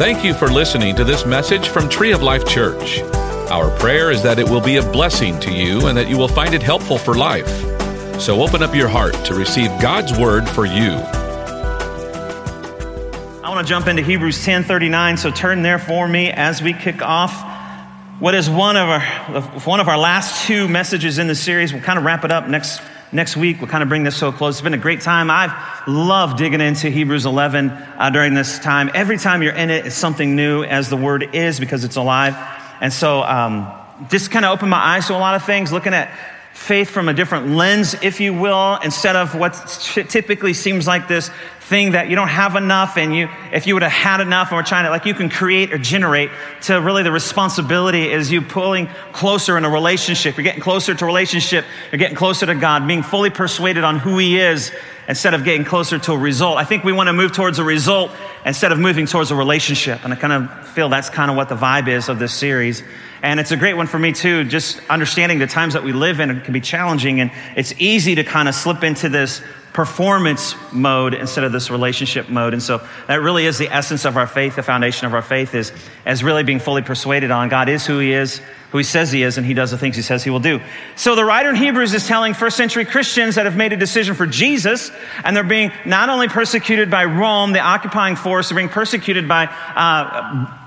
Thank you for listening to this message from Tree of Life Church. Our prayer is that it will be a blessing to you and that you will find it helpful for life. So open up your heart to receive God's word for you. I want to jump into Hebrews 10:39, so turn there for me as we kick off what is one of our one of our last two messages in the series. We'll kind of wrap it up next next week. We'll kind of bring this so close. It's been a great time. I've loved digging into Hebrews 11 uh, during this time. Every time you're in it, it's something new, as the word is, because it's alive. And so, um, just kind of opened my eyes to a lot of things, looking at faith from a different lens, if you will, instead of what typically seems like this thing that you don't have enough and you if you would have had enough and we're trying to like you can create or generate to really the responsibility is you pulling closer in a relationship. You're getting closer to relationship. You're getting closer to god being fully persuaded on who he is instead of getting closer to a result. I think we want to move towards a result instead of moving towards a relationship. And i kind of feel that's kind of what the vibe is of this series. And it's a great one for me too, just understanding the times that we live in. It can be challenging. And it's easy to kind of slip into this performance mode instead of this relationship mode. And so that really is the essence of our faith. The foundation of our faith is as really being fully persuaded on God is who he is, who he says he is, and he does the things he says he will do. So the writer in Hebrews is telling first century Christians that have made a decision for Jesus, and they're being not only persecuted by Rome, the occupying force, they're being persecuted by uh,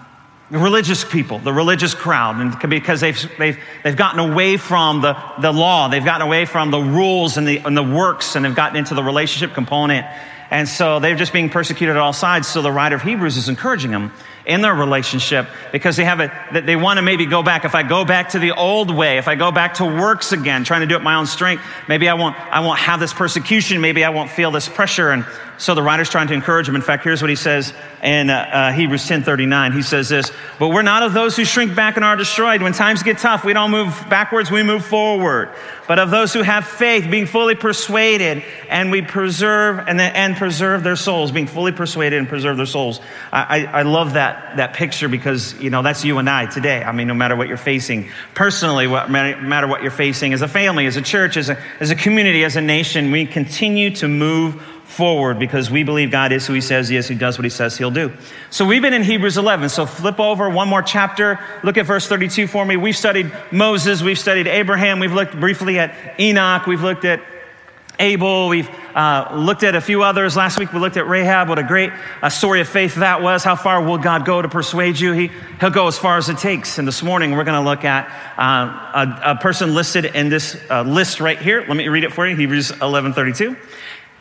religious people, the religious crowd, and because they've, they've, they've gotten away from the, the law, they've gotten away from the rules and the, and the works, and they've gotten into the relationship component. And so they're just being persecuted at all sides. So the writer of Hebrews is encouraging them in their relationship because they have that they want to maybe go back. If I go back to the old way, if I go back to works again, trying to do it my own strength, maybe I won't, I won't have this persecution. Maybe I won't feel this pressure. And so the writer's trying to encourage them. In fact, here's what he says in uh, uh, Hebrews 10:39. He says this: "But we're not of those who shrink back and are destroyed. When times get tough, we don't move backwards; we move forward. But of those who have faith, being fully persuaded, and we preserve and, and preserve their souls, being fully persuaded and preserve their souls." I, I, I love that that picture because you know that's you and I today. I mean, no matter what you're facing personally, what matter what you're facing as a family, as a church, as a as a community, as a nation, we continue to move forward because we believe God is who He says He is. He does what He says He'll do. So we've been in Hebrews 11. So flip over one more chapter. Look at verse 32 for me. We've studied Moses. We've studied Abraham. We've looked briefly at Enoch. We've looked at Abel. We've uh, looked at a few others. Last week we looked at Rahab. What a great uh, story of faith that was. How far will God go to persuade you? He, he'll go as far as it takes. And this morning we're going to look at uh, a, a, person listed in this uh, list right here. Let me read it for you. Hebrews 11:32.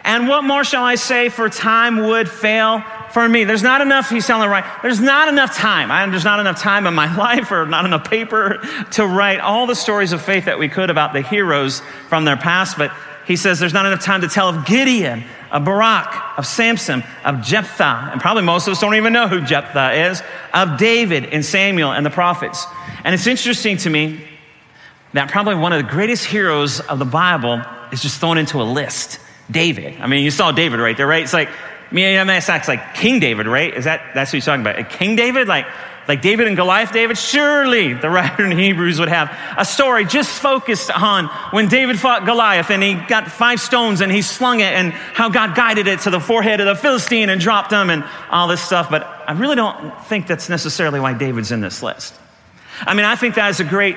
And what more shall I say? For time would fail for me. There's not enough, he's telling right. There's not enough time. I, there's not enough time in my life or not enough paper to write all the stories of faith that we could about the heroes from their past. But he says there's not enough time to tell of Gideon, of Barak, of Samson, of Jephthah. And probably most of us don't even know who Jephthah is, of David and Samuel and the prophets. And it's interesting to me that probably one of the greatest heroes of the Bible is just thrown into a list. David. I mean, you saw David right there, right? It's like, I mean, that sounds like King David, right? Is that, that's what he's talking about? King David? Like, like David and Goliath David? Surely the writer in Hebrews would have a story just focused on when David fought Goliath and he got five stones and he slung it and how God guided it to the forehead of the Philistine and dropped him and all this stuff. But I really don't think that's necessarily why David's in this list. I mean, I think that is a great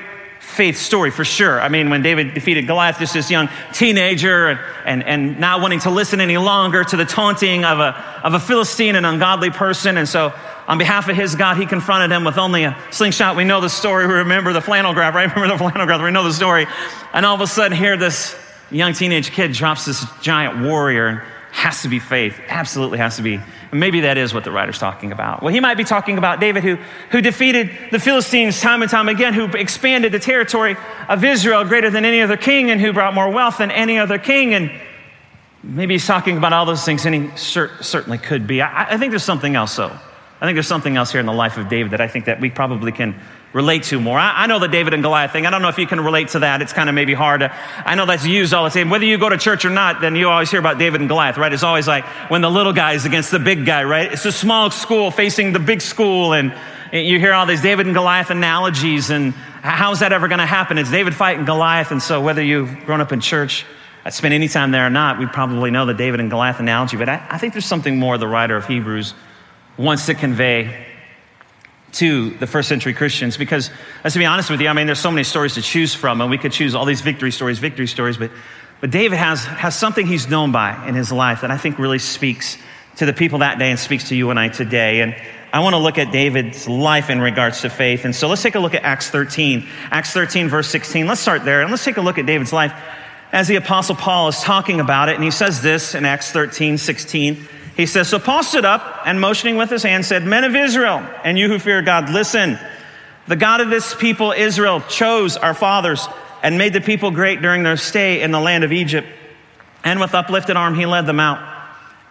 faith story for sure. I mean, when David defeated Goliath, just this young teenager and, and, and not wanting to listen any longer to the taunting of a, of a Philistine, an ungodly person. And so, on behalf of his God, he confronted him with only a slingshot. We know the story. We remember the flannel graph, right? Remember the flannel graph. We know the story. And all of a sudden, here, this young teenage kid drops this giant warrior has to be faith. Absolutely has to be. Maybe that is what the writer's talking about. Well, he might be talking about David, who, who defeated the Philistines time and time again, who expanded the territory of Israel greater than any other king, and who brought more wealth than any other king. And maybe he's talking about all those things, and he cer- certainly could be. I, I think there's something else, though. I think there's something else here in the life of David that I think that we probably can relate to more. I, I, know the David and Goliath thing. I don't know if you can relate to that. It's kind of maybe hard. I know that's used all the time. Whether you go to church or not, then you always hear about David and Goliath, right? It's always like when the little guy is against the big guy, right? It's a small school facing the big school, and you hear all these David and Goliath analogies, and how's that ever going to happen? It's David fighting Goliath, and so whether you've grown up in church, I spent any time there or not, we probably know the David and Goliath analogy, but I, I think there's something more the writer of Hebrews wants to convey to the first century Christians because, let's be honest with you, I mean, there's so many stories to choose from, and we could choose all these victory stories, victory stories, but, but David has, has something he's known by in his life that I think really speaks to the people that day and speaks to you and I today. And I want to look at David's life in regards to faith. And so let's take a look at Acts 13. Acts 13, verse 16. Let's start there and let's take a look at David's life as the Apostle Paul is talking about it. And he says this in Acts 13, 16. He says, So Paul stood up and motioning with his hand said, Men of Israel, and you who fear God, listen. The God of this people, Israel, chose our fathers and made the people great during their stay in the land of Egypt. And with uplifted arm, he led them out.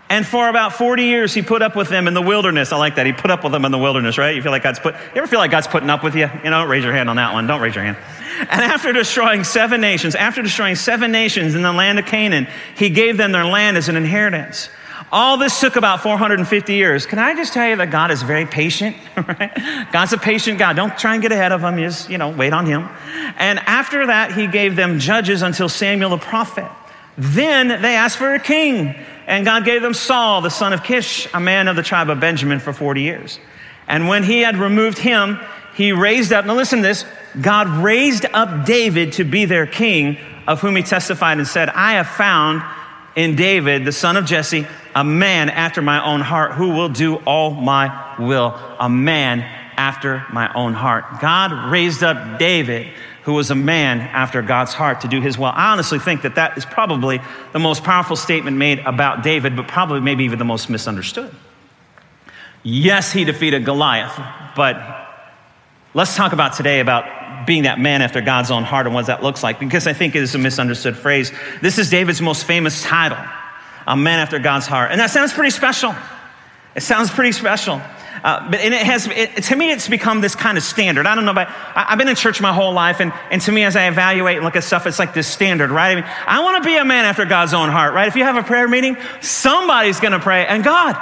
And for about 40 years, he put up with them in the wilderness. I like that. He put up with them in the wilderness, right? You feel like God's put, you ever feel like God's putting up with you? You know, raise your hand on that one. Don't raise your hand. And after destroying seven nations, after destroying seven nations in the land of Canaan, he gave them their land as an inheritance. All this took about 450 years. Can I just tell you that God is very patient? Right? God's a patient God. Don't try and get ahead of him. Just, you know, wait on him. And after that, he gave them judges until Samuel the prophet. Then they asked for a king, and God gave them Saul, the son of Kish, a man of the tribe of Benjamin, for 40 years. And when he had removed him, he raised up, now listen to this, God raised up David to be their king, of whom he testified and said, I have found in David, the son of Jesse, a man after my own heart who will do all my will. A man after my own heart. God raised up David, who was a man after God's heart, to do his will. I honestly think that that is probably the most powerful statement made about David, but probably maybe even the most misunderstood. Yes, he defeated Goliath, but let's talk about today about being that man after God's own heart and what that looks like, because I think it is a misunderstood phrase. This is David's most famous title, a man after God's heart. And that sounds pretty special. It sounds pretty special. Uh, but and it has, it, to me, it's become this kind of standard. I don't know, but I, have been in church my whole life, and, and to me, as I evaluate and look at stuff, it's like this standard, right? I mean, I want to be a man after God's own heart, right? If you have a prayer meeting, somebody's going to pray, and God,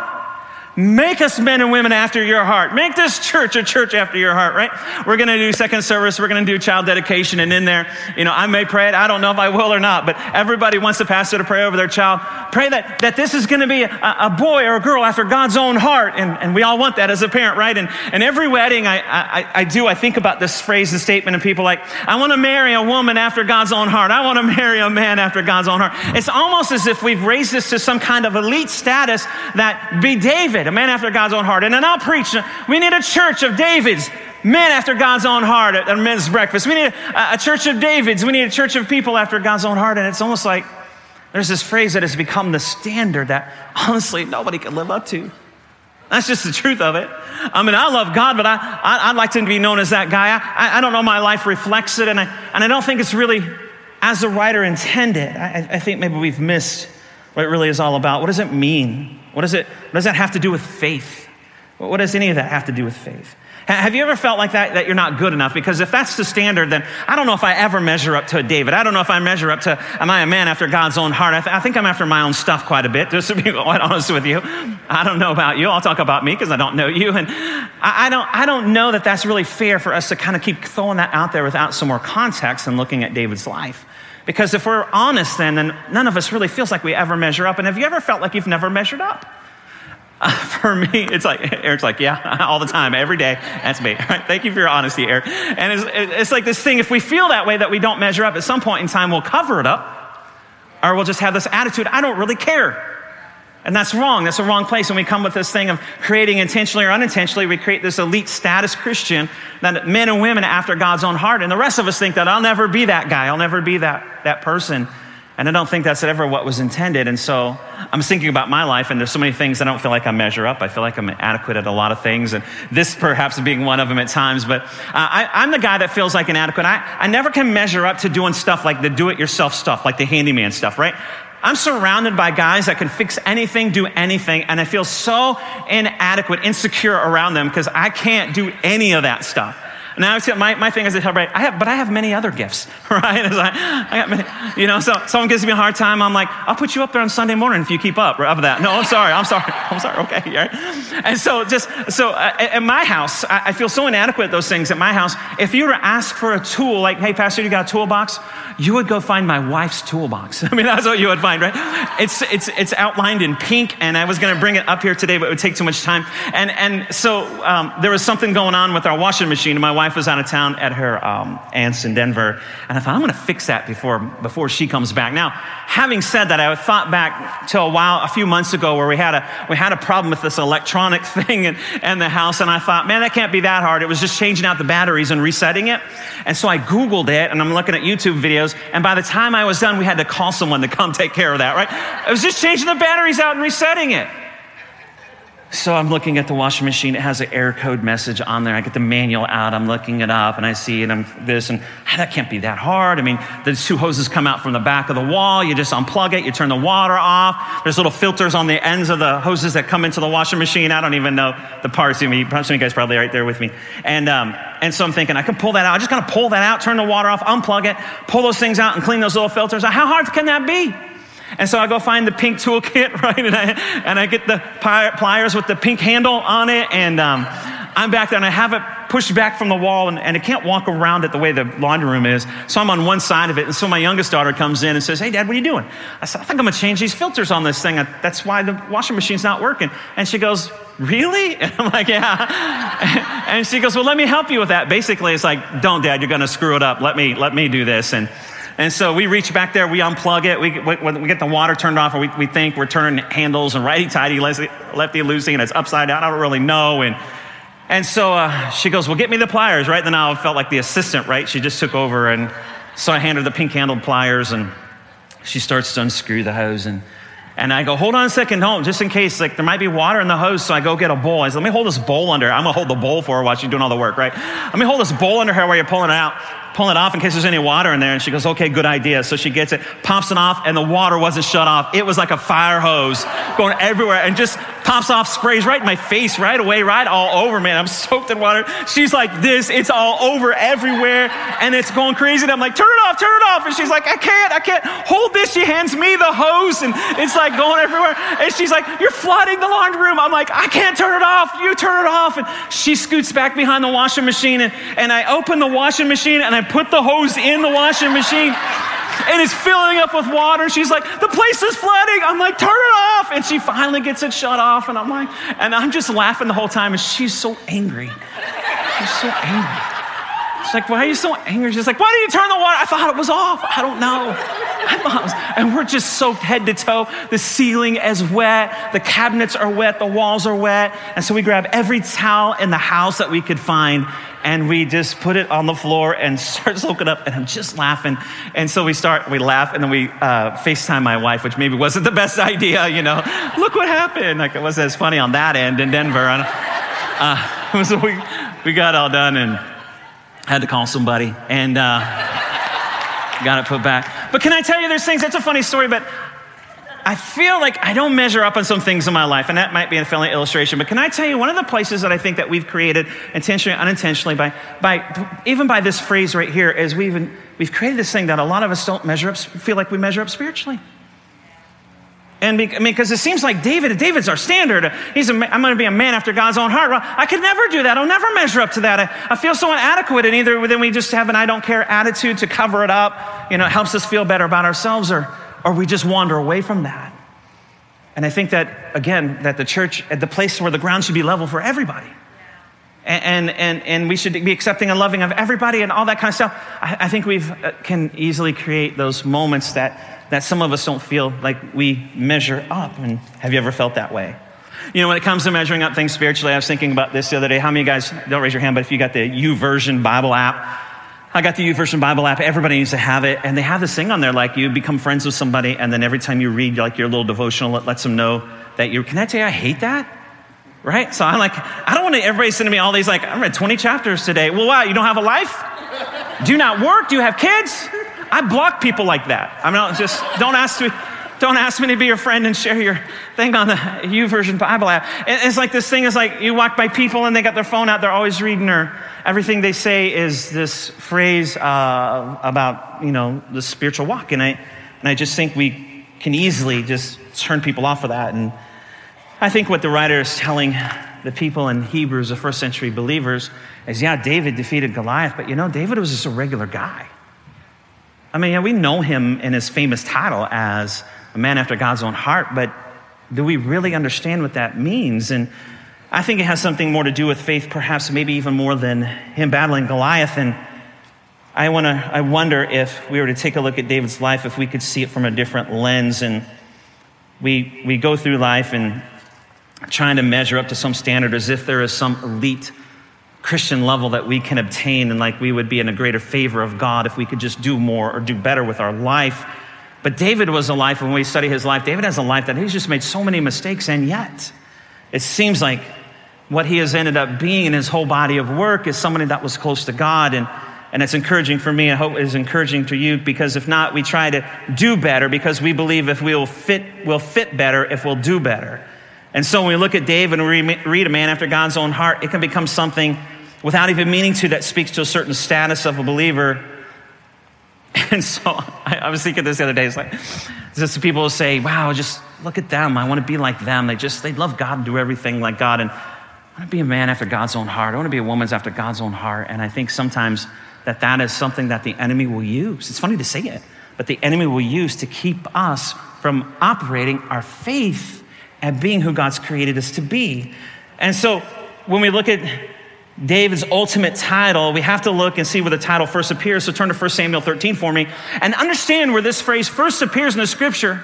Make us men and women after your heart. Make this church a church after your heart, right? We're going to do second service. We're going to do child dedication. And in there, you know, I may pray it. I don't know if I will or not, but everybody wants the pastor to pray over their child. Pray that, that this is going to be a, a boy or a girl after God's own heart. And, and we all want that as a parent, right? And, and every wedding I, I, I do, I think about this phrase and statement and people like, I want to marry a woman after God's own heart. I want to marry a man after God's own heart. It's almost as if we've raised this to some kind of elite status that be David David, a man after God's own heart. And then I'll preach. We need a church of Davids, men after God's own heart at, men's breakfast. We need a, a church of Davids. We need a church of people after God's own heart. And it's almost like there's this phrase that has become the standard that honestly nobody can live up to. That's just the truth of it. I mean, I love God, but I, I, would like to be known as that guy. I, I don't know my life reflects it, and I, and I don't think it's really as the writer intended. I, I think maybe we've missed what it really is all about. What does it mean? What does, it, what does that have to do with faith? What does any of that have to do with faith? Have you ever felt like that, that you're not good enough? Because if that's the standard, then I don't know if I ever measure up to David. I don't know if I measure up to, am I a man after God's own heart? I, th- I think I'm after my own stuff quite a bit, just to be quite honest with you. I don't know about you. I'll talk about me because I don't know you. And I, I, don't, I don't know that that's really fair for us to kind of keep throwing that out there without some more context and looking at David's life. Because if we're honest, then, then none of us really feels like we ever measure up. And have you ever felt like you've never measured up? Uh, for me, it's like, Eric's like, yeah, all the time, every day. That's me. Thank you for your honesty, Eric. And it's, it's like this thing, if we feel that way that we don't measure up, at some point in time, we'll cover it up. Or we'll just have this attitude, I don't really care. And that's wrong. That's a wrong place. And we come with this thing of creating intentionally or unintentionally, we create this elite status Christian that men and women after God's own heart. And the rest of us think that I'll never be that guy. I'll never be that, that person. And I don't think that's ever what was intended. And so I'm thinking about my life, and there's so many things I don't feel like I measure up. I feel like I'm adequate at a lot of things, and this perhaps being one of them at times. But uh, I, am the guy that feels like inadequate. I, I never can measure up to doing stuff like the do it yourself stuff, like the handyman stuff, right? I'm surrounded by guys that can fix anything, do anything, and I feel so inadequate, insecure around them because I can't do any of that stuff. Now my, my thing is to celebrate. I have, but I have many other gifts, right? I, I got many, you know, so someone gives me a hard time. I'm like, I'll put you up there on Sunday morning if you keep up of that. No, I'm sorry. I'm sorry. I'm sorry. Okay. Right? And so just, so uh, at my house, I, I feel so inadequate at those things at my house. If you were to ask for a tool, like, hey, Pastor, you got a toolbox? You would go find my wife's toolbox. I mean, that's what you would find, right? It's, it's, it's outlined in pink, and I was going to bring it up here today, but it would take too much time. And, and so um, there was something going on with our washing machine, and my wife was out of town at her um, aunt's in Denver, and I thought, I'm going to fix that before, before she comes back. Now, having said that, I thought back to a while, a few months ago, where we had a, we had a problem with this electronic thing in, in the house, and I thought, man, that can't be that hard. It was just changing out the batteries and resetting it. And so I Googled it, and I'm looking at YouTube videos, and by the time I was done, we had to call someone to come take care of that, right? I was just changing the batteries out and resetting it. So I'm looking at the washing machine. It has an error code message on there. I get the manual out. I'm looking it up and I see and I'm this and ah, that can't be that hard. I mean, the two hoses come out from the back of the wall. You just unplug it. You turn the water off. There's little filters on the ends of the hoses that come into the washing machine. I don't even know the parts. Some of you guys probably right there with me. And, um, and so I'm thinking I can pull that out. I just gotta pull that out, turn the water off, unplug it, pull those things out and clean those little filters. How hard can that be? And so I go find the pink toolkit, right? And I, and I get the pliers with the pink handle on it. And um, I'm back there and I have it pushed back from the wall and, and I can't walk around it the way the laundry room is. So I'm on one side of it. And so my youngest daughter comes in and says, Hey, Dad, what are you doing? I said, I think I'm going to change these filters on this thing. That's why the washing machine's not working. And she goes, Really? And I'm like, Yeah. and she goes, Well, let me help you with that. Basically, it's like, Don't, Dad, you're going to screw it up. Let me, let me do this. And and so we reach back there, we unplug it, we, we, we get the water turned off, or we, we think we're turning handles and righty tighty, lefty loosey, and it's upside down. I don't really know. And, and so uh, she goes, Well, get me the pliers, right? Then I felt like the assistant, right? She just took over. And so I hand her the pink handled pliers, and she starts to unscrew the hose. And, and I go, Hold on a second, home, just in case, like there might be water in the hose. So I go get a bowl. I said, Let me hold this bowl under. I'm going to hold the bowl for her while she's doing all the work, right? Let me hold this bowl under her while you're pulling it out pulling it off in case there's any water in there. And she goes, okay, good idea. So she gets it, pops it off, and the water wasn't shut off. It was like a fire hose going everywhere and just pops off, sprays right in my face right away, right all over, man. I'm soaked in water. She's like this, it's all over everywhere, and it's going crazy. And I'm like, turn off, turn it off. And she's like, I can't, I can't. Hold this. She hands me the hose, and it's like going everywhere. And she's like, you're flooding the laundry room. I'm like, I can't turn it off. You turn it off. And she scoots back behind the washing machine, and, and I open the washing machine, and I put the hose in the washing machine and it's filling up with water. She's like, the place is flooding. I'm like, turn it off. And she finally gets it shut off. And I'm like, and I'm just laughing the whole time. And she's so angry. She's so angry. She's like, why are you so angry? She's like, why did you turn the water? I thought it was off. I don't know. I and we're just soaked head to toe. The ceiling is wet. The cabinets are wet. The walls are wet. And so we grab every towel in the house that we could find and we just put it on the floor and start soaking up and i'm just laughing and so we start we laugh and then we uh, facetime my wife which maybe wasn't the best idea you know look what happened like it wasn't as funny on that end in denver uh, so we, we got all done and had to call somebody and uh, got it put back but can i tell you there's things that's a funny story but I feel like I don't measure up on some things in my life, and that might be a family illustration. But can I tell you one of the places that I think that we've created intentionally, unintentionally, by, by even by this phrase right here, is we've we've created this thing that a lot of us don't measure up, feel like we measure up spiritually. And be, I mean, because it seems like David, David's our standard. He's a, I'm going to be a man after God's own heart. Well, I could never do that. I'll never measure up to that. I, I feel so inadequate, and either then we just have an I don't care attitude to cover it up. You know, it helps us feel better about ourselves, or or we just wander away from that. And I think that, again, that the church, at the place where the ground should be level for everybody. And, and, and we should be accepting and loving of everybody and all that kind of stuff. I, I think we uh, can easily create those moments that, that some of us don't feel like we measure up. And have you ever felt that way? You know, when it comes to measuring up things spiritually, I was thinking about this the other day. How many of you guys, don't raise your hand, but if you got the YouVersion Bible app, I got the YouVersion Bible app. Everybody needs to have it. And they have this thing on there like you become friends with somebody, and then every time you read like your little devotional, it lets them know that you're. Can I tell you, I hate that? Right? So I'm like, I don't want everybody sending me all these, like, I read 20 chapters today. Well, wow, you don't have a life? Do you not work? Do you have kids? I block people like that. I'm not just don't ask me. don't ask me to be your friend and share your thing on the U YouVersion Bible app. It's like this thing is like you walk by people and they got their phone out, they're always reading or everything they say is this phrase uh, about, you know, the spiritual walk. And I, and I just think we can easily just turn people off of that. And I think what the writer is telling the people in Hebrews, the first century believers, is yeah, David defeated Goliath, but you know, David was just a regular guy. I mean, yeah, we know him in his famous title as a man after God's own heart, but do we really understand what that means? And I think it has something more to do with faith, perhaps maybe even more than him battling Goliath. And I, wanna, I wonder if we were to take a look at David's life, if we could see it from a different lens. And we, we go through life and trying to measure up to some standard as if there is some elite Christian level that we can obtain and like we would be in a greater favor of God if we could just do more or do better with our life. But David was a life, when we study his life, David has a life that he's just made so many mistakes, and yet it seems like what he has ended up being in his whole body of work is somebody that was close to God. And, and it's encouraging for me. I hope it's encouraging to you because if not, we try to do better because we believe if we'll fit, we'll fit better if we'll do better. And so when we look at David and we read a man after God's own heart, it can become something without even meaning to that speaks to a certain status of a believer. And so I, I was thinking this the other day. It's like, just people say, wow, just look at them. I want to be like them. They just, they love God and do everything like God. And I want to be a man after God's own heart. I want to be a woman's after God's own heart. And I think sometimes that that is something that the enemy will use. It's funny to say it, but the enemy will use to keep us from operating our faith and being who God's created us to be. And so when we look at David's ultimate title, we have to look and see where the title first appears. So turn to 1 Samuel 13 for me and understand where this phrase first appears in the scripture.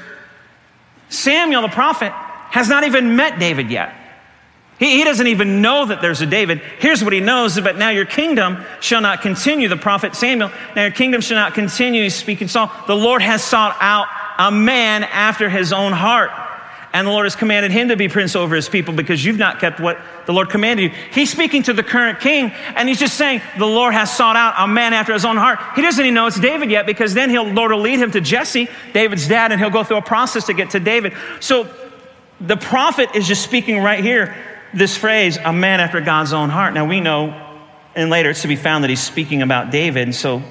Samuel, the prophet, has not even met David yet. He, he doesn't even know that there's a David. Here's what he knows, but now your kingdom shall not continue. The prophet Samuel, now your kingdom shall not continue. He's speaking Saul. The Lord has sought out a man after his own heart and the Lord has commanded him to be prince over his people because you've not kept what the Lord commanded you. He's speaking to the current king, and he's just saying, The Lord has sought out a man after his own heart. He doesn't even know it's David yet because then he'll, Lord will lead him to Jesse, David's dad, and he'll go through a process to get to David. So the prophet is just speaking right here this phrase, a man after God's own heart. Now we know, and later it's to be found that he's speaking about David, so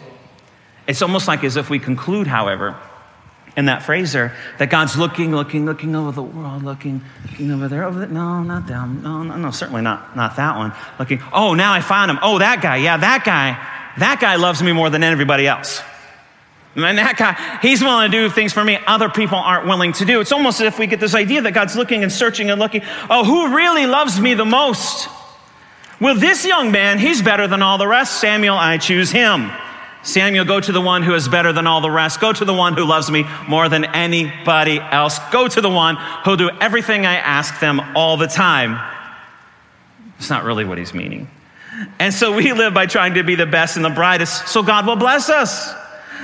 it's almost like as if we conclude, however, in that phrase there that God's looking, looking, looking over the world, looking, looking over there, over there. No, not them. No, no, no, certainly not, not that one. Looking, oh, now I found him. Oh, that guy. Yeah, that guy. That guy loves me more than everybody else. And that guy, he's willing to do things for me other people aren't willing to do. It's almost as if we get this idea that God's looking and searching and looking. Oh, who really loves me the most? Well, this young man, he's better than all the rest. Samuel, I choose him. Samuel, go to the one who is better than all the rest. Go to the one who loves me more than anybody else. Go to the one who'll do everything I ask them all the time. It's not really what he's meaning. And so we live by trying to be the best and the brightest, so God will bless us.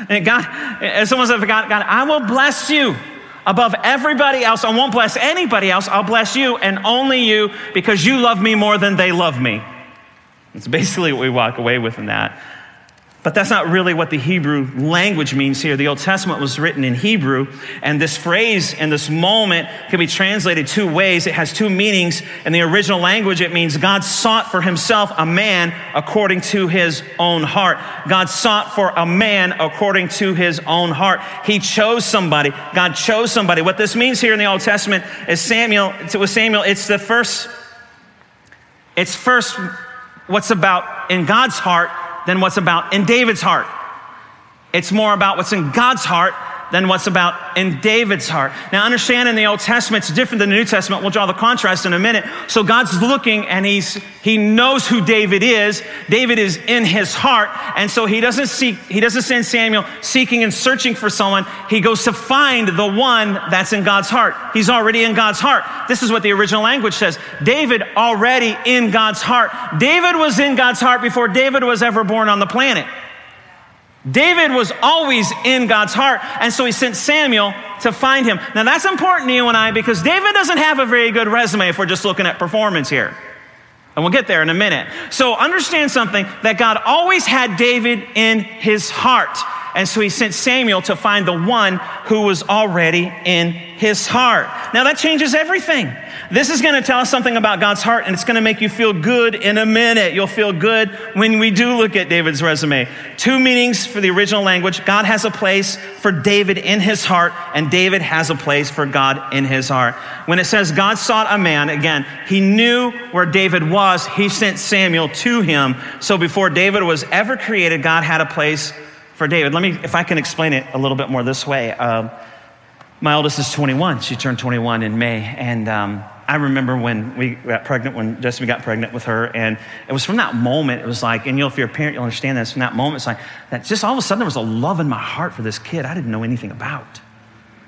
And God, as someone said, God, God, I will bless you above everybody else. I won't bless anybody else. I'll bless you and only you because you love me more than they love me. It's basically what we walk away with in that. But that's not really what the Hebrew language means here. The Old Testament was written in Hebrew, and this phrase and this moment can be translated two ways. It has two meanings. In the original language, it means God sought for himself a man according to his own heart. God sought for a man according to his own heart. He chose somebody. God chose somebody. What this means here in the Old Testament is Samuel, with Samuel, it's the first, it's first what's about in God's heart than what's about in David's heart. It's more about what's in God's heart than what's about in David's heart. Now, understand in the Old Testament, it's different than the New Testament. We'll draw the contrast in a minute. So God's looking and he's, he knows who David is. David is in his heart. And so he doesn't seek, he doesn't send Samuel seeking and searching for someone. He goes to find the one that's in God's heart. He's already in God's heart. This is what the original language says. David already in God's heart. David was in God's heart before David was ever born on the planet. David was always in God's heart, and so he sent Samuel to find him. Now, that's important to you and I because David doesn't have a very good resume if we're just looking at performance here. And we'll get there in a minute. So, understand something that God always had David in his heart. And so he sent Samuel to find the one who was already in his heart. Now that changes everything. This is going to tell us something about God's heart, and it's going to make you feel good in a minute. You'll feel good when we do look at David's resume. Two meanings for the original language God has a place for David in his heart, and David has a place for God in his heart. When it says God sought a man, again, he knew where David was. He sent Samuel to him. So before David was ever created, God had a place for David. Let me, if I can explain it a little bit more this way. Uh, my oldest is 21. She turned 21 in May. And um, I remember when we got pregnant, when Jessica got pregnant with her, and it was from that moment, it was like, and you know, if you're a parent, you'll understand this. From that moment, it's like, that just all of a sudden there was a love in my heart for this kid I didn't know anything about.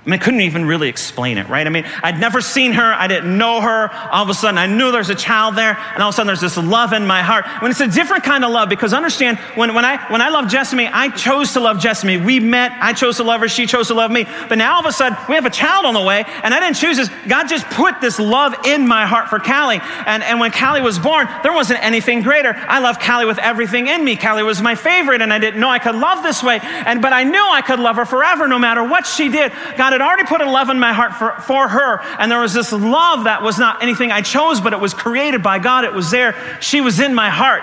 I mean, I couldn't even really explain it, right? I mean, I'd never seen her. I didn't know her. All of a sudden, I knew there's a child there. And all of a sudden, there's this love in my heart. When it's a different kind of love, because understand, when, when I, when I love Jessamy, I chose to love Jessamy. We met. I chose to love her. She chose to love me. But now all of a sudden, we have a child on the way. And I didn't choose this. God just put this love in my heart for Callie. And, and when Callie was born, there wasn't anything greater. I love Callie with everything in me. Callie was my favorite. And I didn't know I could love this way. And, but I knew I could love her forever, no matter what she did. God had already put a love in my heart for, for her. And there was this love that was not anything I chose, but it was created by God. It was there. She was in my heart.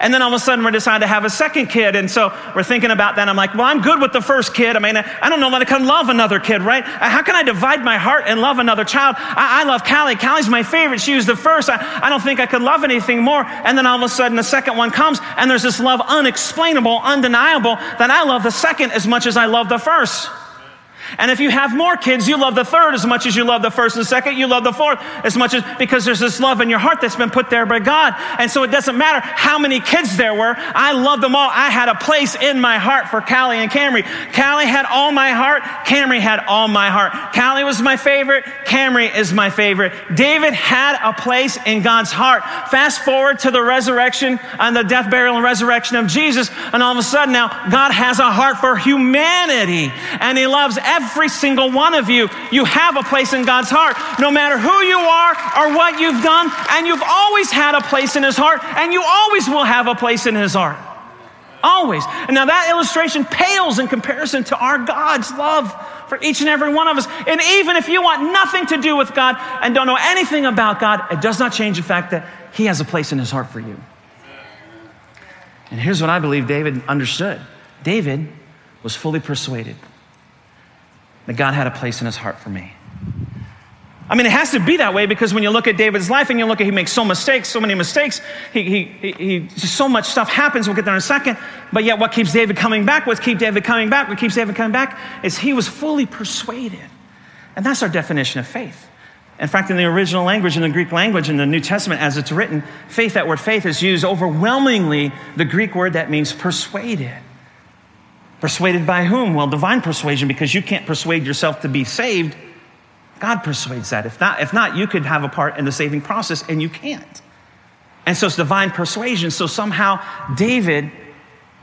And then all of a sudden we decide to have a second kid. And so we're thinking about that. I'm like, well, I'm good with the first kid. I mean, I don't know that I can love another kid, right? How can I divide my heart and love another child? I, I love Callie. Callie's my favorite. She was the first. I, I don't think I could love anything more. And then all of a sudden the second one comes and there's this love unexplainable, undeniable that I love the second as much as I love the first. And if you have more kids, you love the third as much as you love the first and second. You love the fourth as much as because there's this love in your heart that's been put there by God. And so it doesn't matter how many kids there were. I love them all. I had a place in my heart for Callie and Camry. Callie had all my heart. Camry had all my heart. Callie was my favorite. Camry is my favorite. David had a place in God's heart. Fast forward to the resurrection and the death, burial, and resurrection of Jesus. And all of a sudden now God has a heart for humanity and he loves everyone every single one of you, you have a place in God's heart, no matter who you are or what you've done. And you've always had a place in His heart, and you always will have a place in His heart. Always. And now that illustration pales in comparison to our God's love for each and every one of us. And even if you want nothing to do with God and don't know anything about God, it does not change the fact that He has a place in His heart for you. And here's what I believe David understood David was fully persuaded that God had a place in his heart for me. I mean, it has to be that way because when you look at David's life and you look at he makes so mistakes, so many mistakes, he, he, he, so much stuff happens. We'll get there in a second. But yet, what keeps David coming back? What keeps David coming back? What keeps David coming back is he was fully persuaded, and that's our definition of faith. In fact, in the original language, in the Greek language, in the New Testament, as it's written, faith, that word faith, is used overwhelmingly the Greek word that means persuaded. Persuaded by whom? Well, divine persuasion, because you can't persuade yourself to be saved. God persuades that. If not, if not, you could have a part in the saving process, and you can't. And so it's divine persuasion. So somehow, David,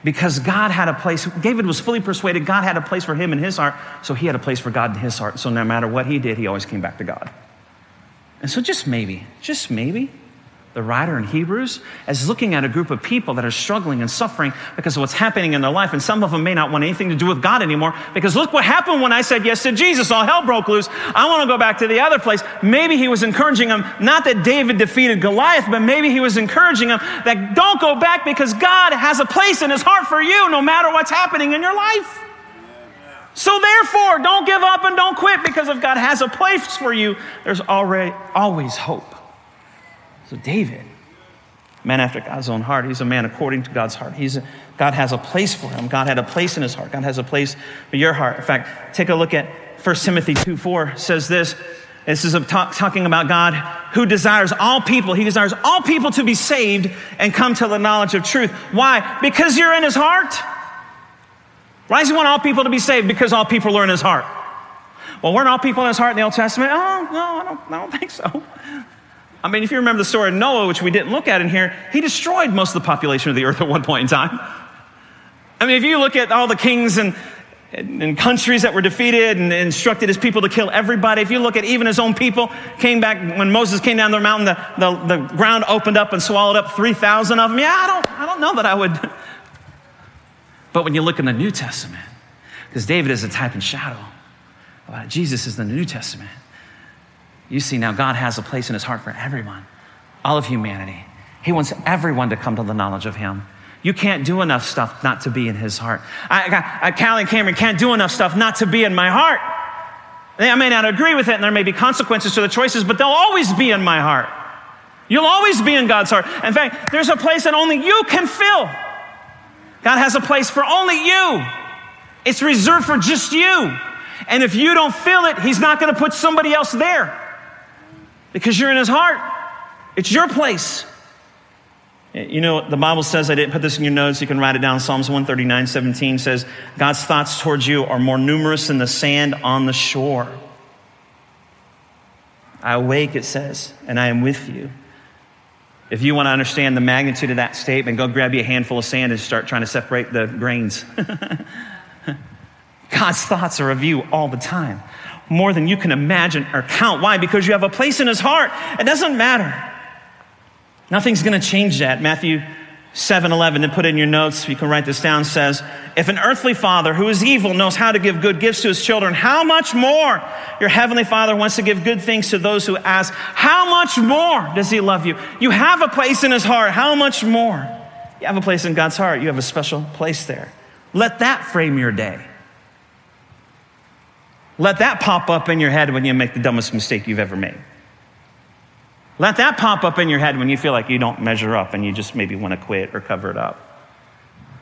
because God had a place, David was fully persuaded God had a place for him in his heart, so he had a place for God in his heart. So no matter what he did, he always came back to God. And so just maybe, just maybe, the writer in Hebrews, as looking at a group of people that are struggling and suffering because of what's happening in their life. And some of them may not want anything to do with God anymore because look what happened when I said yes to Jesus. All hell broke loose. I want to go back to the other place. Maybe he was encouraging them, not that David defeated Goliath, but maybe he was encouraging them that don't go back because God has a place in his heart for you no matter what's happening in your life. So therefore, don't give up and don't quit because if God has a place for you, there's already always hope. So, David, man after God's own heart, he's a man according to God's heart. He's a, God has a place for him. God had a place in his heart. God has a place for your heart. In fact, take a look at 1 Timothy 2 4 says this. This is talk, talking about God who desires all people. He desires all people to be saved and come to the knowledge of truth. Why? Because you're in his heart. Why does he want all people to be saved? Because all people are in his heart. Well, weren't all people in his heart in the Old Testament? Oh, no, I don't, I don't think so. I mean, if you remember the story of Noah, which we didn't look at in here, he destroyed most of the population of the earth at one point in time. I mean, if you look at all the kings and, and countries that were defeated and instructed his people to kill everybody, if you look at even his own people, came back when Moses came down the mountain, the, the, the ground opened up and swallowed up 3,000 of them. Yeah, I don't, I don't know that I would. But when you look in the New Testament, because David is a type and shadow, Jesus is the New Testament, you see now God has a place in his heart for everyone, all of humanity. He wants everyone to come to the knowledge of him. You can't do enough stuff not to be in his heart. I, I, Callie and Cameron can't do enough stuff not to be in my heart. I may not agree with it, and there may be consequences to the choices, but they'll always be in my heart. You'll always be in God's heart. In fact, there's a place that only you can fill. God has a place for only you. It's reserved for just you. And if you don't fill it, He's not going to put somebody else there because you're in His heart. It's your place. Eh, you know, the Bible says, I didn't put this in your notes, you can write it down. Psalms 139 17 says, God's thoughts towards you are more numerous than the sand on the shore. I awake, it says, and I am with you. If you want to understand the magnitude of that statement, go grab you a handful of sand and start trying to separate the grains. God's thoughts are of you all the time, more than you can imagine or count. Why? Because you have a place in His heart. It doesn't matter Nothing's going to change that. Matthew 7 11, and put in your notes, you can write this down, says, If an earthly father who is evil knows how to give good gifts to his children, how much more your heavenly father wants to give good things to those who ask? How much more does he love you? You have a place in his heart. How much more? You have a place in God's heart. You have a special place there. Let that frame your day. Let that pop up in your head when you make the dumbest mistake you've ever made. Let that pop up in your head when you feel like you don't measure up and you just maybe want to quit or cover it up.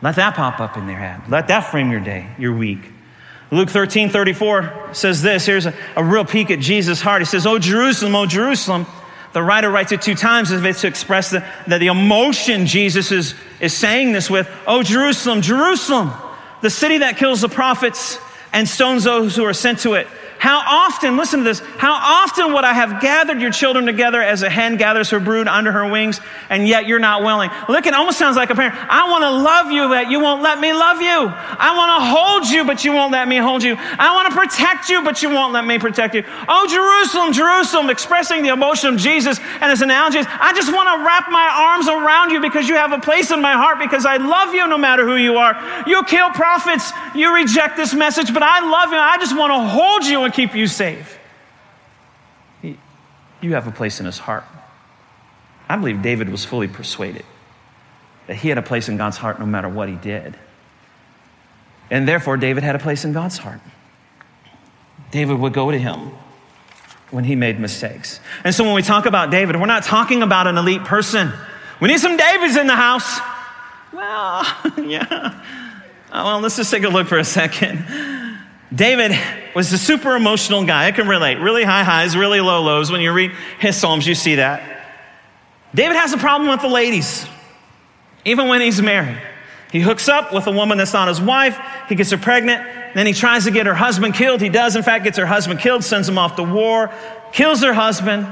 Let that pop up in your head. Let that frame your day, your week. Luke 13, 34 says this. Here's a, a real peek at Jesus' heart. He says, Oh, Jerusalem, oh, Jerusalem. The writer writes it two times as if to express the, the, the emotion Jesus is, is saying this with. Oh, Jerusalem, Jerusalem, the city that kills the prophets and stones those who are sent to it. How often, listen to this, how often would I have gathered your children together as a hen gathers her brood under her wings, and yet you're not willing? Look, it almost sounds like a parent. I want to love you, but you won't let me love you. I want to hold you, but you won't let me hold you. I want to protect you, but you won't let me protect you. Oh, Jerusalem, Jerusalem, expressing the emotion of Jesus and his analogies. I just want to wrap my arms around you because you have a place in my heart because I love you no matter who you are. You kill prophets, you reject this message, but I love you. I just want to hold you and keep you safe. you have a place in his heart. I believe David was fully persuaded that he had a place in God's heart no matter what he did. And therefore, David had a place in God's heart. David would go to him when he made mistakes. And so when we talk about David, we're not talking about an elite person. We need some Davids in the house. Well, yeah. Well, let's just take a look for a second. David was a super emotional guy. I can relate. Really high highs, really low lows. When you read his Psalms, you see that. David has a problem with the ladies, even when he's married. He hooks up with a woman that's not his wife. He gets her pregnant. Then he tries to get her husband killed. He does, in fact, gets her husband killed, sends him off to war, kills her husband.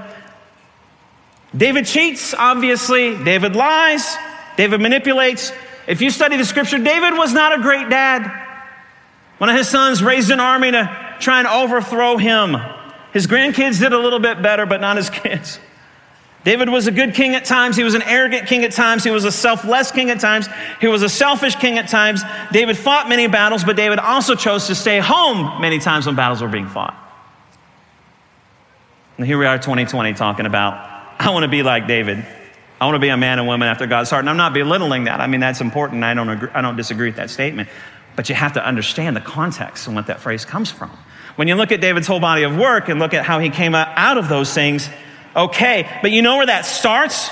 David cheats, obviously. David lies. David manipulates. If you study the scripture, David was not a great dad. One of his sons raised an army to try and overthrow him. His grandkids did a little bit better, but not his kids. David was a good king at times. He was an arrogant king at times. He was a selfless king at times. He was a selfish king at times. David fought many battles, but David also chose to stay home many times when battles were being fought. And here we are, 2020, talking about, I want to be like David. I want to be a man and woman after God's heart. And I'm not belittling that. I mean, that's important. I don't, agree, I don't disagree with that statement. But you have to understand the context and what that phrase comes from. When you look at David's whole body of work and look at how he came out of those things, okay, but you know where that starts?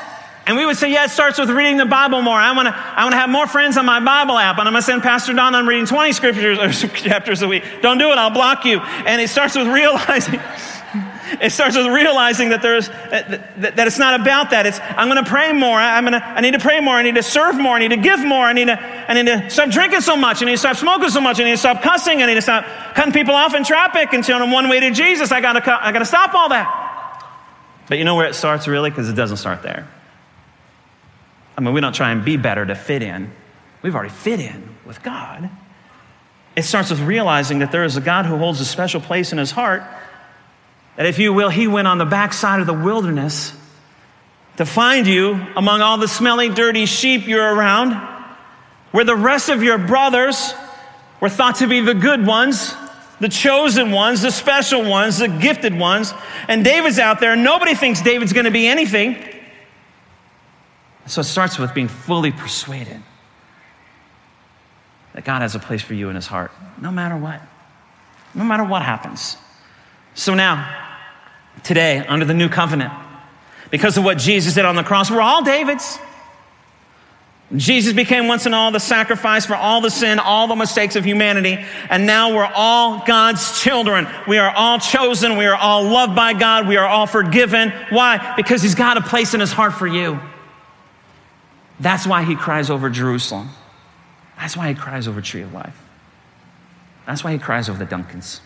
And we would say, yeah, it starts with reading the Bible more. I want to I wanna have more friends on my Bible app, and I'm going to send Pastor Don on reading 20 scriptures or chapters a week. Don't do it, I'll block you. And it starts with realizing. It starts with realizing that there's that, that it's not about that. It's I'm going to pray more. I'm to I need to pray more. I need to serve more. I need to give more. I need to I need to stop drinking so much. I need to stop smoking so much. I need to stop cussing. I need to stop cutting people off in traffic and showing them one way to Jesus. I got to I got to stop all that. But you know where it starts really because it doesn't start there. I mean, we don't try and be better to fit in. We've already fit in with God. It starts with realizing that there is a God who holds a special place in his heart that, if you will, he went on the backside of the wilderness to find you among all the smelly, dirty sheep you're around, where the rest of your brothers were thought to be the good ones, the chosen ones, the special ones, the gifted ones. And David's out there, and nobody thinks David's going to be anything. So it starts with being fully persuaded that God has a place for you in his heart, no matter what, no matter what happens. So now, today, under the new covenant, because of what Jesus did on the cross, we're all David's. Jesus became once and all the sacrifice for all the sin, all the mistakes of humanity, and now we're all God's children. We are all chosen. We are all loved by God. We are all forgiven. Why? Because He's got a place in His heart for you. That's why He cries over Jerusalem. That's why He cries over Tree of Life. That's why He cries over the Duncans.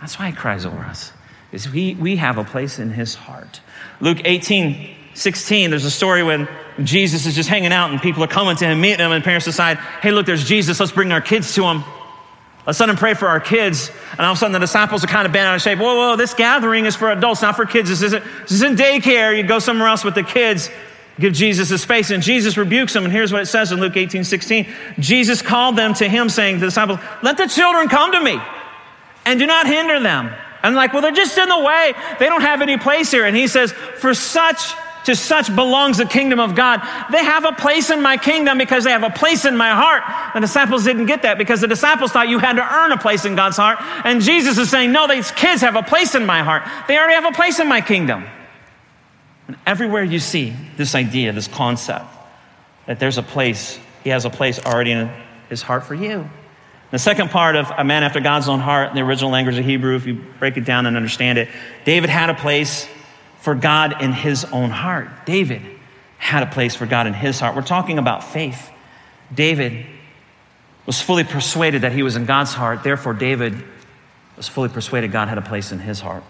That's why He cries over us. Is we, we have a place in His heart. Luke 18, 16, there's a story when Jesus is just hanging out and people are coming to him, meeting him, and parents decide, hey, look, there's Jesus, let's bring our kids to him. Let's let him pray for our kids. And all of a sudden, the disciples are kind of bent out of shape. Whoa, whoa, this gathering is for adults, not for kids. This isn't, this isn't daycare. You go somewhere else with the kids. Give Jesus a space. And Jesus rebukes them. And here's what it says in Luke 18 16. Jesus called them to him, saying, to The disciples, let the children come to me and do not hinder them. And like, well, they're just in the way. They don't have any place here. And he says, For such to such belongs the kingdom of God. They have a place in my kingdom because they have a place in my heart. The disciples didn't get that because the disciples thought you had to earn a place in God's heart. And Jesus is saying, no, these kids have a place in my heart. They already have a place in my kingdom. And everywhere you see this idea, this concept, that there's a place, he has a place already in his heart for you. The second part of a man after God's own heart, in the original language of Hebrew, if you break it down and understand it, David had a place for God in his own heart. David had a place for God in his heart. We're talking about faith. David was fully persuaded that he was in God's heart. Therefore, David was fully persuaded God had a place in his heart.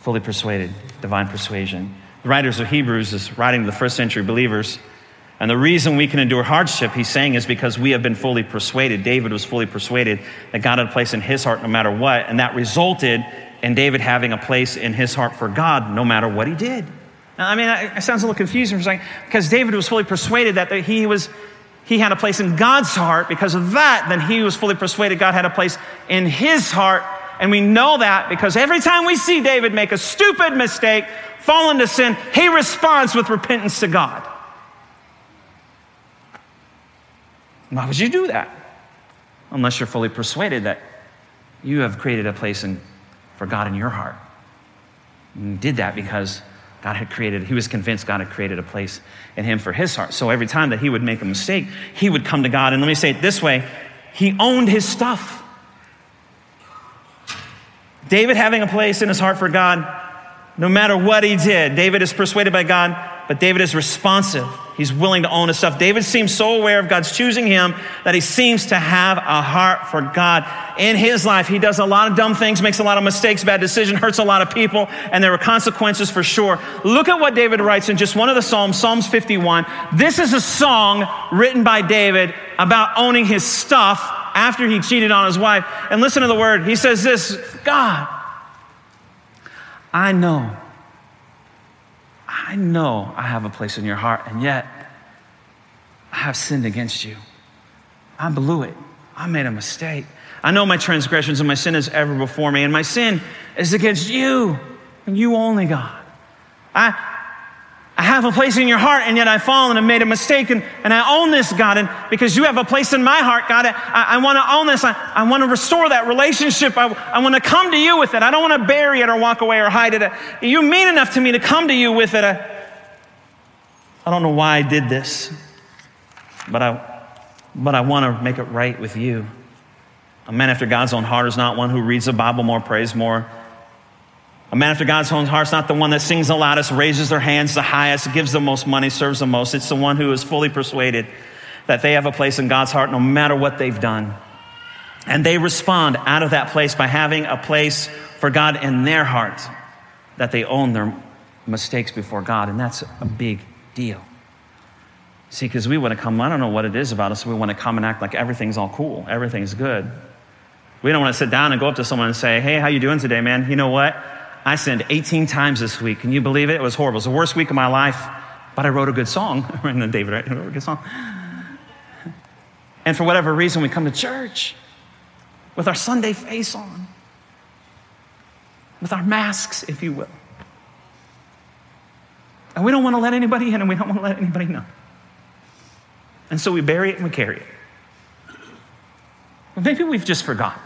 Fully persuaded, divine persuasion. The writers of Hebrews is writing to the first century believers. And the reason we can endure hardship, he's saying, is because we have been fully persuaded. David was fully persuaded that God had a place in his heart no matter what. And that resulted and David having a place in his heart for God no matter what he did. Now, I mean, it sounds a little confusing for a second because David was fully persuaded that he was he had a place in God's heart. Because of that, then he was fully persuaded God had a place in his heart. And we know that because every time we see David make a stupid mistake, fall into sin, he responds with repentance to God. Why would you do that? Unless you're fully persuaded that you have created a place in for God in your heart. And did that because God had created, he was convinced God had created a place in him for his heart. So every time that he would make a mistake, he would come to God. And let me say it this way he owned his stuff. David having a place in his heart for God, no matter what he did, David is persuaded by God, but David is responsive. He's willing to own his stuff. David seems so aware of God's choosing him that he seems to have a heart for God. In his life, he does a lot of dumb things, makes a lot of mistakes, bad decisions, hurts a lot of people, and there are consequences for sure. Look at what David writes in just one of the Psalms, Psalms 51. This is a song written by David about owning his stuff after he cheated on his wife. And listen to the word. He says this God, I know I know I have a place in your heart, and yet I have sinned against you. I blew it. I made a mistake. I know my transgressions and my sin is ever before me, and my sin is against you and you only, God. I, have a place in your heart, and yet I've fallen and made a mistake, and, and I own this, God. And because you have a place in my heart, God, I, I want to own this. I, I want to restore that relationship. I, I want to come to you with it. I don't want to bury it or walk away or hide it. You mean enough to me to come to you with it. I, I don't know why I did this, but I, but I want to make it right with you. A man after God's own heart is not one who reads the Bible more, prays more, a man after God's own heart is not the one that sings the loudest, raises their hands the highest, gives the most money, serves the most. It's the one who is fully persuaded that they have a place in God's heart no matter what they've done. And they respond out of that place by having a place for God in their heart, that they own their mistakes before God. And that's a big deal. See, because we want to come, I don't know what it is about us, we want to come and act like everything's all cool, everything's good. We don't want to sit down and go up to someone and say, hey, how you doing today, man? You know what? I sinned 18 times this week. Can you believe it? It was horrible. It was the worst week of my life. but I wrote a good song. and then David, right? I wrote a good song. And for whatever reason, we come to church with our Sunday face on, with our masks, if you will. And we don't want to let anybody in and we don't want to let anybody know. And so we bury it and we carry it. Maybe we've just forgotten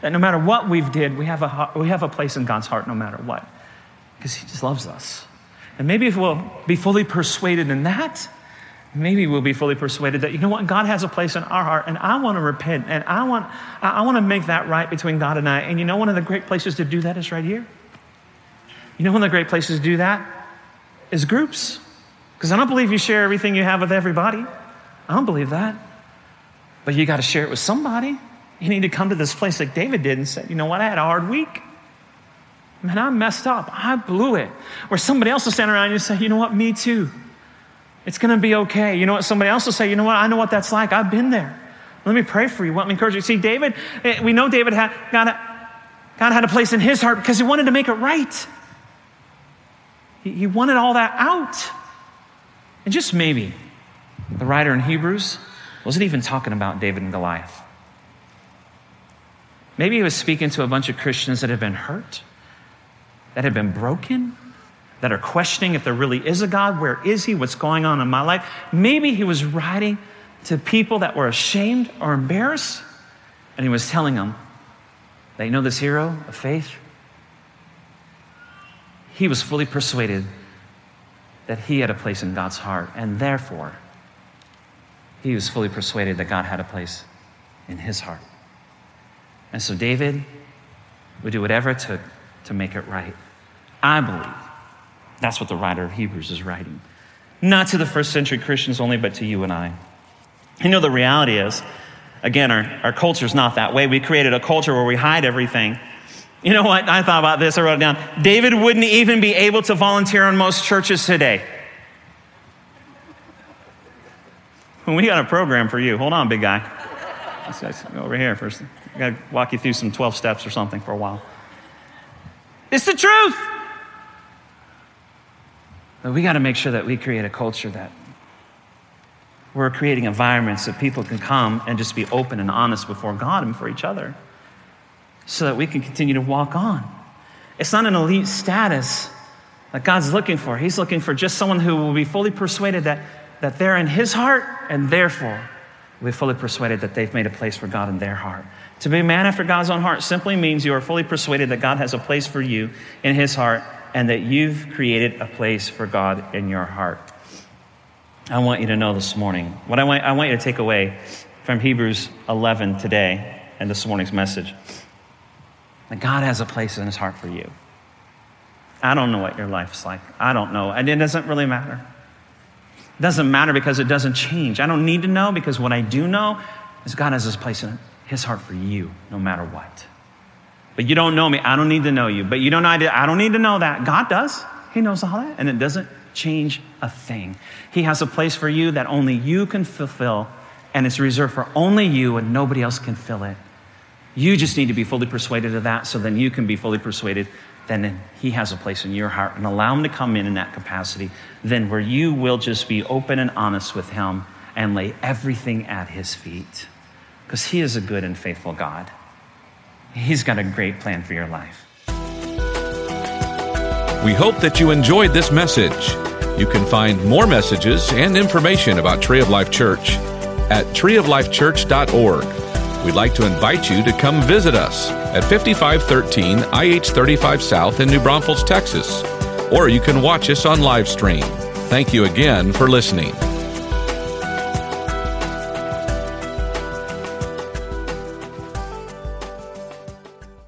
that no matter what we've did, we have a, we have a place in God's heart no matter what, because He just loves us. And maybe if we'll be fully persuaded in that, maybe we'll be fully persuaded that, you know what, God has a place in our heart, and I want to repent, and I want, I want to make that right between God and I. And you know, one of the great places to do that is right here. You know, one of the great places to do that is groups. Because I don't believe you share everything you have with everybody. I don't believe that. But you got to share it with somebody. You need to come to this place like David did and say, you know what, I had a hard week. Man, I messed up. I blew it. Where somebody else will stand around you and say, you know what, me too. It's going to be okay. You know what, somebody else will say, you know what, I know what that's like. I've been there. Let me pray for you. Let me encourage you. See, David, eh, we know David had, God, God had a place in his heart because he wanted to make it right. He wanted all that out. And just maybe, the writer in Hebrews wasn't even talking about David and Goliath. Maybe he was speaking to a bunch of Christians that had been hurt, that had been broken, that are questioning if there really is a God. Where is he? What's going on in my life? Maybe he was writing to people that were ashamed or embarrassed, and he was telling them you know this hero of faith? He was fully persuaded that he had a place in God's heart, and therefore, he was fully persuaded that God had a place in his heart. And so David would do whatever it took to make it right. I believe that's what the writer of Hebrews is writing. Not to the first century Christians only, but to you and I. You know, the reality is, again, our, our culture is not that way. We created a culture where we hide everything. You know what? I thought about this, I wrote it down. David wouldn't even be able to volunteer in most churches today. We got a program for you. Hold on, big guy. Let's go over here first. I got to walk you through some 12 steps or something for a while. It's the truth. But we got to make sure that we create a culture that we're creating environments that people can come and just be open and honest before God and for each other so that we can continue to walk on. It's not an elite status that God's looking for. He's looking for just someone who will be fully persuaded that, that they're in His heart and therefore we're fully persuaded that they've made a place for God in their heart. To be a man after God's own heart simply means you are fully persuaded that God has a place for you in His heart and that you've created a place for God in your heart. I want you to know this morning, what I want, I want you to take away from Hebrews 11 today and this morning's message that God has a place in His heart for you. I don't know what your life's like. I don't know. And it doesn't really matter. It doesn't matter because it doesn't change. I don't need to know because what I do know is God has His place in his heart for you, no matter what. But you don't know me. I don't need to know you. But you don't know, I don't need to know that. God does. He knows all that. And it doesn't change a thing. He has a place for you that only you can fulfill, and it's reserved for only you, and nobody else can fill it. You just need to be fully persuaded of that, so then you can be fully persuaded. Then He has a place in your heart, and allow Him to come in in that capacity. Then, where you will just be open and honest with Him and lay everything at His feet because He is a good and faithful God. He's got a great plan for your life. We hope that you enjoyed this message. You can find more messages and information about Tree of Life Church at treeoflifechurch.org. We'd like to invite you to come visit us at 5513 IH 35 South in New Braunfels, Texas, or you can watch us on live stream. Thank you again for listening.